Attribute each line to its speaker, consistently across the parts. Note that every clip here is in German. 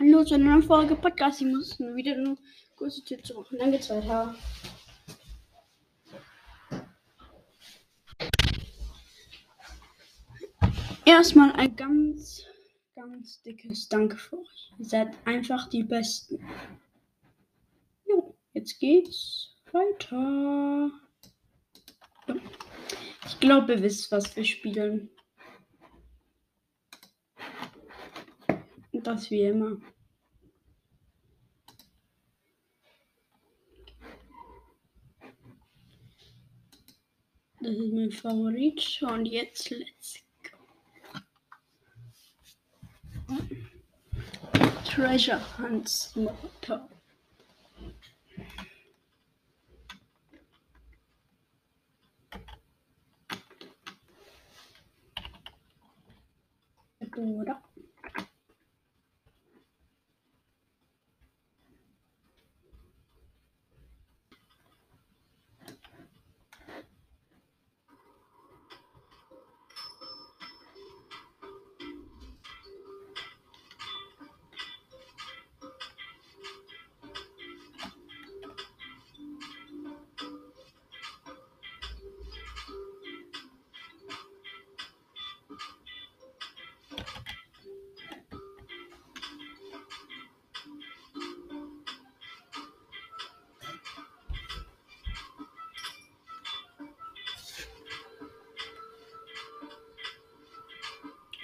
Speaker 1: Hallo zu einer neuen Folge Podcast. Ich muss wieder eine kurze Tür zu machen. Dann geht's weiter. Erstmal ein ganz, ganz dickes Danke für euch. Ihr seid einfach die Besten. Jo, jetzt geht's weiter. Ich glaube, ihr wisst, was wir spielen. Das wie immer. Das ist mein Favorit. Und jetzt let's go. Treasure Hunts Motor. Oder?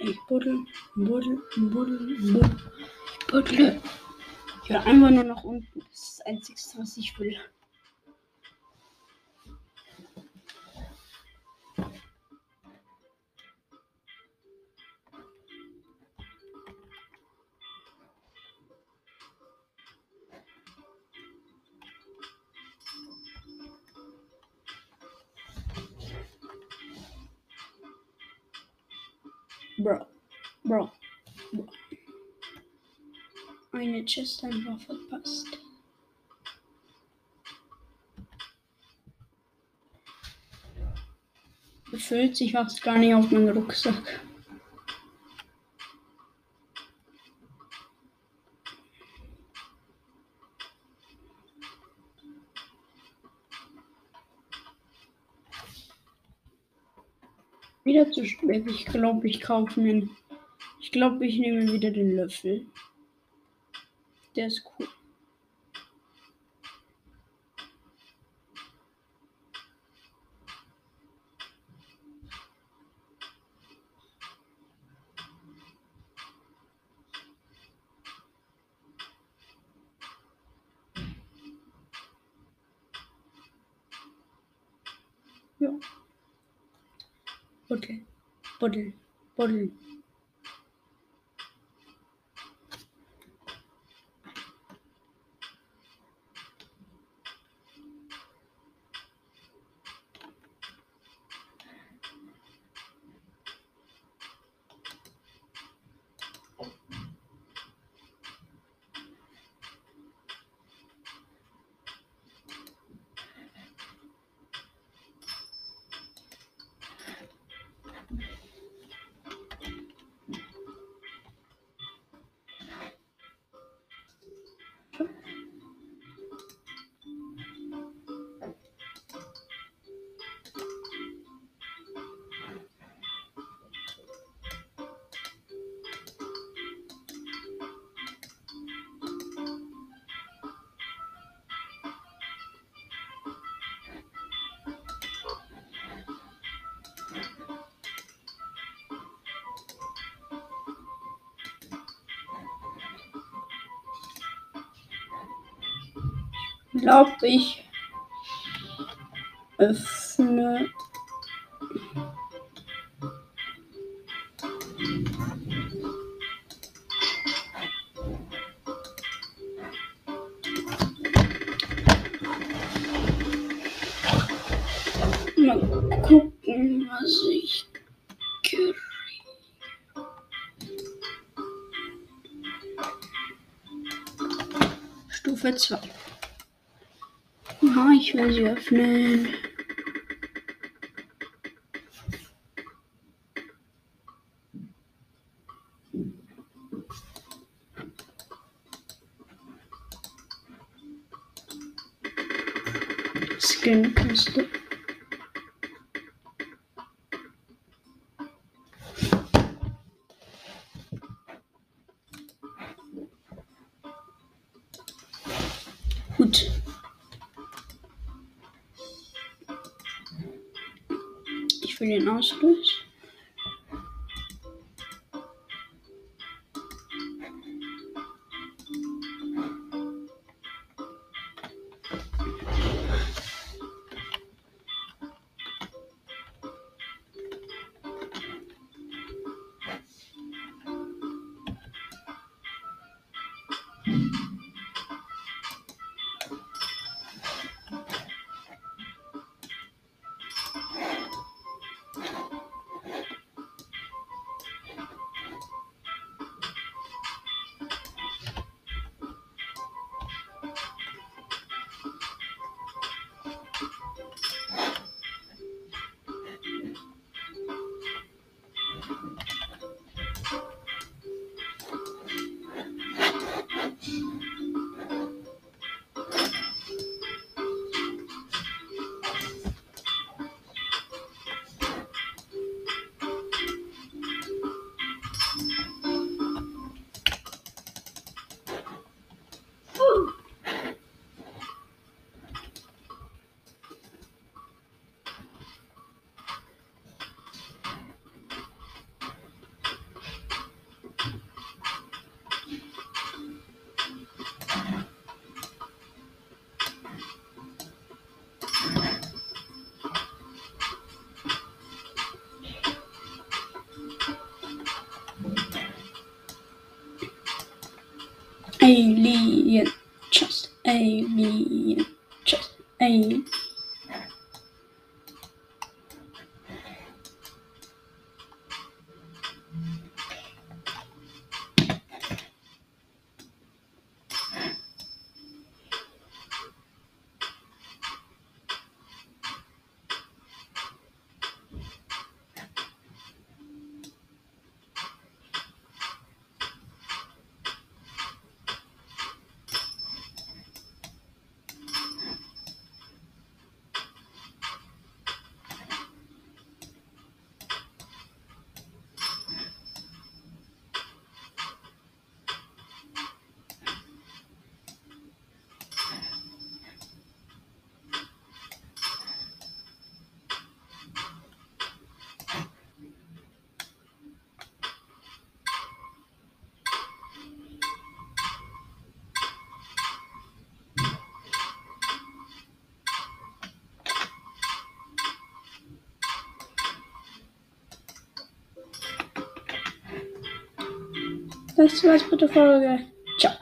Speaker 1: Ich buddel, buddel, buddel, buddel. Ich buddle. Ich will einfach nur nach unten. Das ist das Einzige, was ich will. Bro. Bro. Bro. Eine Chest einfach verpasst. Befüllt sich fast gar nicht auf meinen Rucksack. Wieder zu spät. Ich glaube, ich kaufe mir. Ich glaube, ich nehme wieder den Löffel. Der ist cool. Ja. Buddel, buddel, buddel. Glaub ich öffne Mal gucken, was ich kriege. Stufe 2. Aha, ich will sie öffnen. Skin Kiste. Ich will den Alien chest. Alien chest. Alien. Das war's mit der Folge. Ciao.